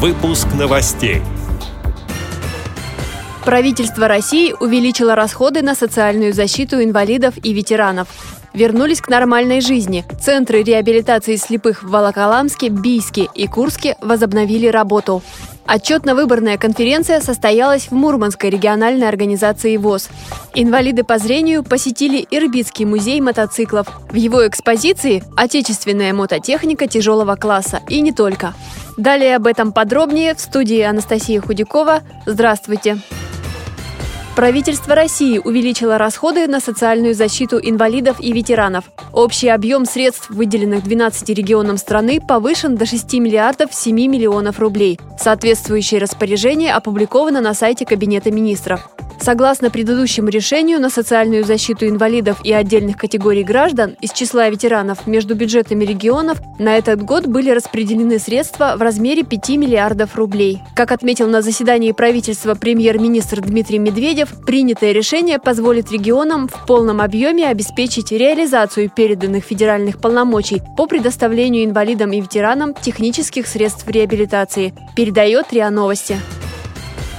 Выпуск новостей. Правительство России увеличило расходы на социальную защиту инвалидов и ветеранов. Вернулись к нормальной жизни. Центры реабилитации слепых в Волоколамске, Бийске и Курске возобновили работу. Отчетно-выборная конференция состоялась в Мурманской региональной организации ВОЗ. Инвалиды по зрению посетили Ирбитский музей мотоциклов. В его экспозиции – отечественная мототехника тяжелого класса и не только. Далее об этом подробнее в студии Анастасия Худякова. Здравствуйте! Правительство России увеличило расходы на социальную защиту инвалидов и ветеранов. Общий объем средств, выделенных 12 регионам страны, повышен до 6 миллиардов 7 миллионов рублей. Соответствующее распоряжение опубликовано на сайте Кабинета министров. Согласно предыдущему решению, на социальную защиту инвалидов и отдельных категорий граждан из числа ветеранов между бюджетами регионов на этот год были распределены средства в размере 5 миллиардов рублей. Как отметил на заседании правительства премьер-министр Дмитрий Медведев, принятое решение позволит регионам в полном объеме обеспечить реализацию переданных федеральных полномочий по предоставлению инвалидам и ветеранам технических средств реабилитации, передает РИА Новости.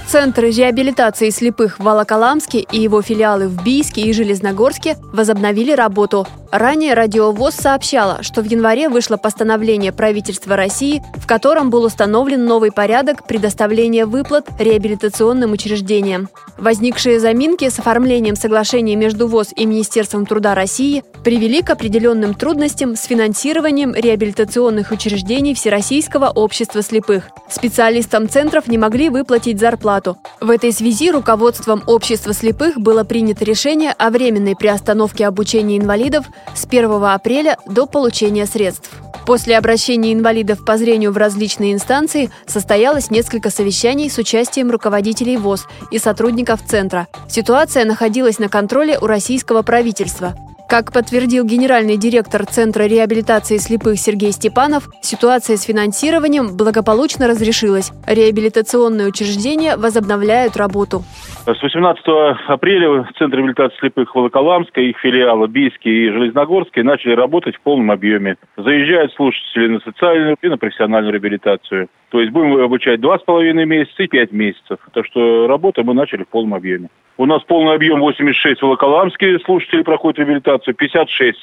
Центр реабилитации слепых в Волоколамске и его филиалы в Бийске и Железногорске возобновили работу. Ранее Радиовоз сообщала, что в январе вышло постановление правительства России, в котором был установлен новый порядок предоставления выплат реабилитационным учреждениям. Возникшие заминки с оформлением соглашения между ВОЗ и Министерством труда России привели к определенным трудностям с финансированием реабилитационных учреждений Всероссийского общества слепых. Специалистам центров не могли выплатить зарплату. В этой связи руководством общества слепых было принято решение о временной приостановке обучения инвалидов с 1 апреля до получения средств. После обращения инвалидов по зрению в различные инстанции состоялось несколько совещаний с участием руководителей ВОЗ и сотрудников Центра. Ситуация находилась на контроле у российского правительства. Как подтвердил генеральный директор Центра реабилитации слепых Сергей Степанов, ситуация с финансированием благополучно разрешилась. Реабилитационные учреждения возобновляют работу. С 18 апреля Центр реабилитации слепых Волоколамска, их филиалы Бийский и Железногорский начали работать в полном объеме. Заезжают слушатели на социальную и на профессиональную реабилитацию. То есть будем обучать два с половиной месяца и пять месяцев. Так что работу мы начали в полном объеме. У нас полный объем 86 в Волоколамске слушатели проходят реабилитацию, 56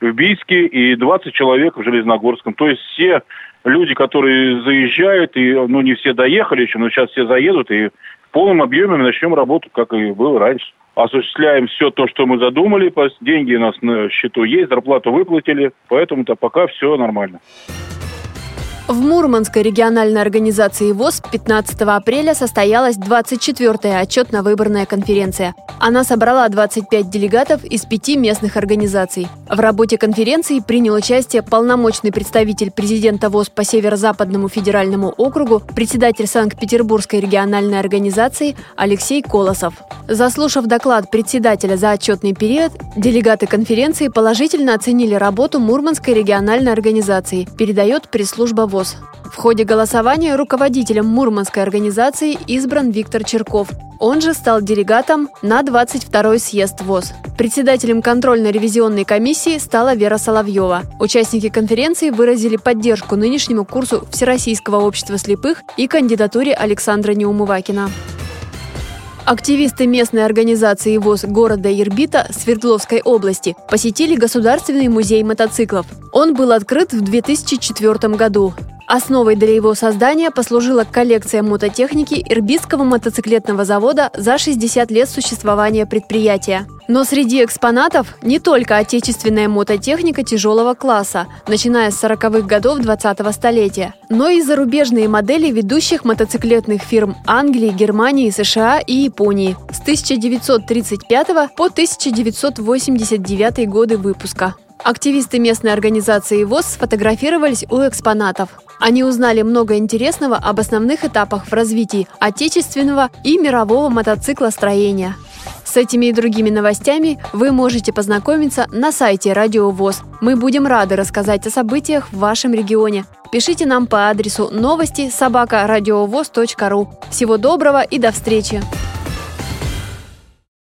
в Бийске и 20 человек в Железногорском. То есть все люди, которые заезжают, и ну не все доехали еще, но сейчас все заедут, и полном объеме мы начнем работу, как и было раньше. Осуществляем все то, что мы задумали, деньги у нас на счету есть, зарплату выплатили, поэтому-то пока все нормально. В Мурманской региональной организации ВОЗ 15 апреля состоялась 24-я отчетно-выборная конференция. Она собрала 25 делегатов из пяти местных организаций. В работе конференции принял участие полномочный представитель президента ВОЗ по Северо-Западному федеральному округу, председатель Санкт-Петербургской региональной организации Алексей Колосов. Заслушав доклад председателя за отчетный период, делегаты конференции положительно оценили работу Мурманской региональной организации, передает пресс-служба ВОЗ ВОЗ. В ходе голосования руководителем Мурманской организации избран Виктор Черков. Он же стал делегатом на 22-й съезд ВОЗ. Председателем контрольно-ревизионной комиссии стала Вера Соловьева. Участники конференции выразили поддержку нынешнему курсу Всероссийского общества слепых и кандидатуре Александра Неумывакина. Активисты местной организации ВОЗ города Ирбита Свердловской области посетили Государственный музей мотоциклов. Он был открыт в 2004 году. Основой для его создания послужила коллекция мототехники Ирбитского мотоциклетного завода за 60 лет существования предприятия. Но среди экспонатов не только отечественная мототехника тяжелого класса, начиная с 40-х годов 20-го столетия, но и зарубежные модели ведущих мотоциклетных фирм Англии, Германии, США и Японии с 1935 по 1989 годы выпуска. Активисты местной организации ВОЗ сфотографировались у экспонатов. Они узнали много интересного об основных этапах в развитии отечественного и мирового мотоциклостроения. С этими и другими новостями вы можете познакомиться на сайте Радио ВОЗ. Мы будем рады рассказать о событиях в вашем регионе. Пишите нам по адресу новости собака ру. Всего доброго и до встречи!